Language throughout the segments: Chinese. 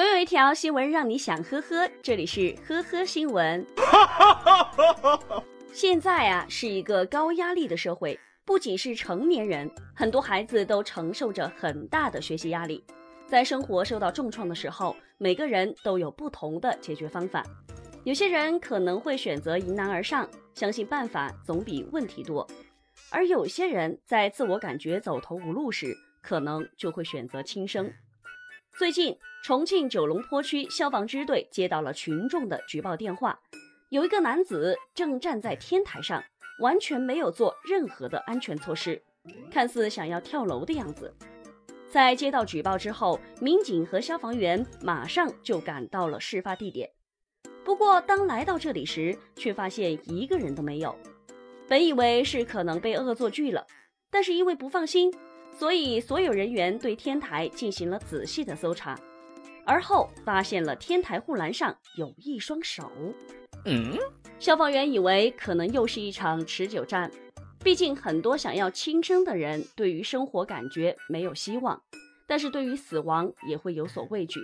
总有一条新闻让你想呵呵，这里是呵呵新闻。现在啊，是一个高压力的社会，不仅是成年人，很多孩子都承受着很大的学习压力。在生活受到重创的时候，每个人都有不同的解决方法。有些人可能会选择迎难而上，相信办法总比问题多；而有些人在自我感觉走投无路时，可能就会选择轻生。最近，重庆九龙坡区消防支队接到了群众的举报电话，有一个男子正站在天台上，完全没有做任何的安全措施，看似想要跳楼的样子。在接到举报之后，民警和消防员马上就赶到了事发地点。不过，当来到这里时，却发现一个人都没有。本以为是可能被恶作剧了，但是因为不放心。所以，所有人员对天台进行了仔细的搜查，而后发现了天台护栏上有一双手。嗯，消防员以为可能又是一场持久战，毕竟很多想要轻生的人对于生活感觉没有希望，但是对于死亡也会有所畏惧，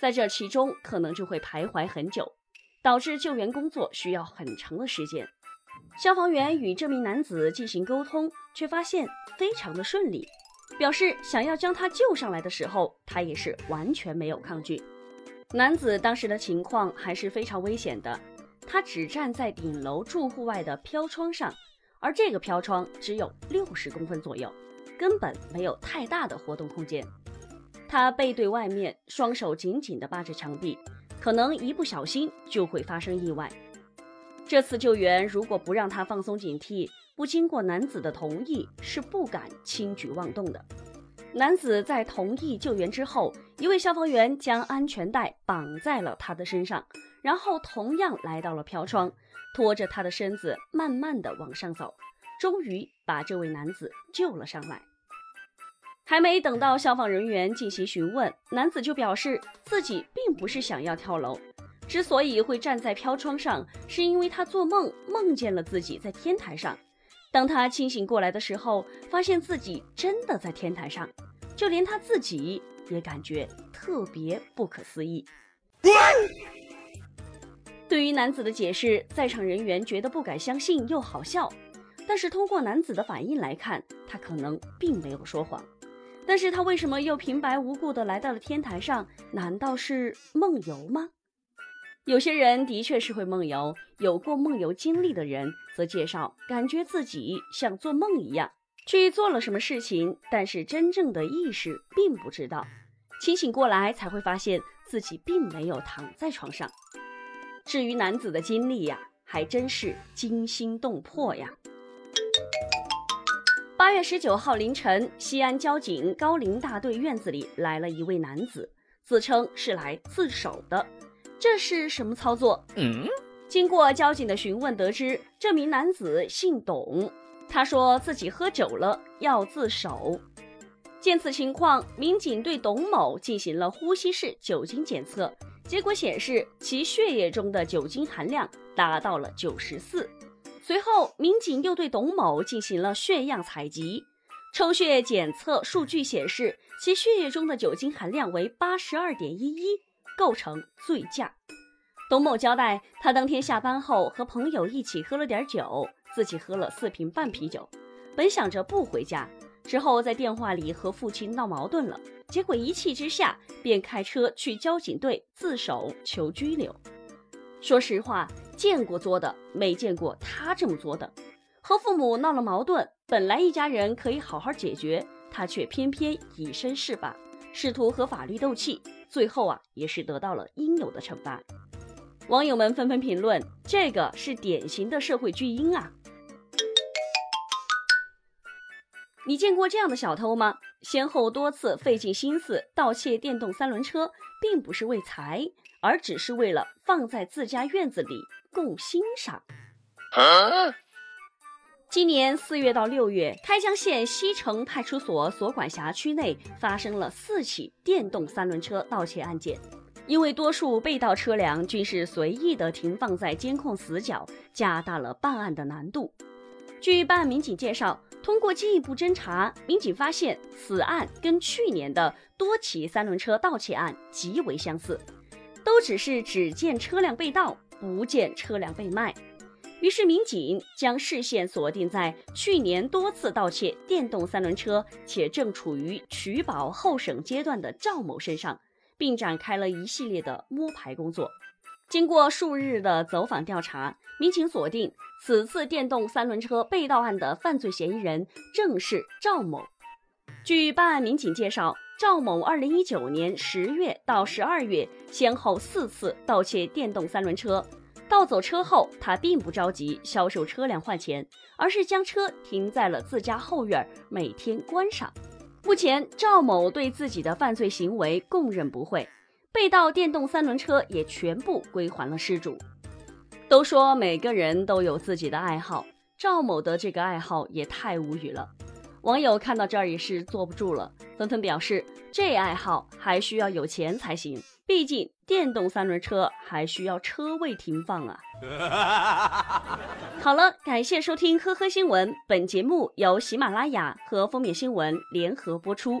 在这其中可能就会徘徊很久，导致救援工作需要很长的时间。消防员与这名男子进行沟通，却发现非常的顺利，表示想要将他救上来的时候，他也是完全没有抗拒。男子当时的情况还是非常危险的，他只站在顶楼住户外的飘窗上，而这个飘窗只有六十公分左右，根本没有太大的活动空间。他背对外面，双手紧紧地扒着墙壁，可能一不小心就会发生意外。这次救援如果不让他放松警惕，不经过男子的同意，是不敢轻举妄动的。男子在同意救援之后，一位消防员将安全带绑在了他的身上，然后同样来到了飘窗，拖着他的身子慢慢的往上走，终于把这位男子救了上来。还没等到消防人员进行询问，男子就表示自己并不是想要跳楼。之所以会站在飘窗上，是因为他做梦梦见了自己在天台上。当他清醒过来的时候，发现自己真的在天台上，就连他自己也感觉特别不可思议。对于男子的解释，在场人员觉得不敢相信又好笑。但是通过男子的反应来看，他可能并没有说谎。但是他为什么又平白无故的来到了天台上？难道是梦游吗？有些人的确是会梦游，有过梦游经历的人则介绍，感觉自己像做梦一样去做了什么事情，但是真正的意识并不知道，清醒过来才会发现自己并没有躺在床上。至于男子的经历呀，还真是惊心动魄呀。八月十九号凌晨，西安交警高陵大队院子里来了一位男子，自称是来自首的。这是什么操作？嗯，经过交警的询问，得知这名男子姓董，他说自己喝酒了，要自首。见此情况，民警对董某进行了呼吸式酒精检测，结果显示其血液中的酒精含量达到了九十四。随后，民警又对董某进行了血样采集，抽血检测数据显示其血液中的酒精含量为八十二点一一。构成醉驾。董某交代，他当天下班后和朋友一起喝了点酒，自己喝了四瓶半啤酒，本想着不回家，之后在电话里和父亲闹矛盾了，结果一气之下便开车去交警队自首求拘留。说实话，见过作的，没见过他这么作的。和父母闹了矛盾，本来一家人可以好好解决，他却偏偏以身试法，试图和法律斗气。最后啊，也是得到了应有的惩罚。网友们纷纷评论：“这个是典型的社会巨婴啊！”你见过这样的小偷吗？先后多次费尽心思盗窃电动三轮车，并不是为财，而只是为了放在自家院子里供欣赏。今年四月到六月，开江县西城派出所所管辖区内发生了四起电动三轮车盗窃案件。因为多数被盗车辆均是随意的停放在监控死角，加大了办案的难度。据办案民警介绍，通过进一步侦查，民警发现此案跟去年的多起三轮车盗窃案极为相似，都只是只见车辆被盗，不见车辆被卖。于是，民警将视线锁定在去年多次盗窃电动三轮车且正处于取保候审阶段的赵某身上，并展开了一系列的摸排工作。经过数日的走访调查，民警锁定此次电动三轮车被盗案的犯罪嫌疑人正是赵某。据办案民警介绍，赵某2019年10月到12月先后四次盗窃电动三轮车，盗走车后，他并不着急销售车辆换钱，而是将车停在了自家后院，每天观赏。目前，赵某对自己的犯罪行为供认不讳。被盗电动三轮车也全部归还了失主。都说每个人都有自己的爱好，赵某的这个爱好也太无语了。网友看到这儿也是坐不住了，纷纷表示这爱好还需要有钱才行，毕竟电动三轮车还需要车位停放啊。好了，感谢收听呵呵新闻，本节目由喜马拉雅和封面新闻联合播出。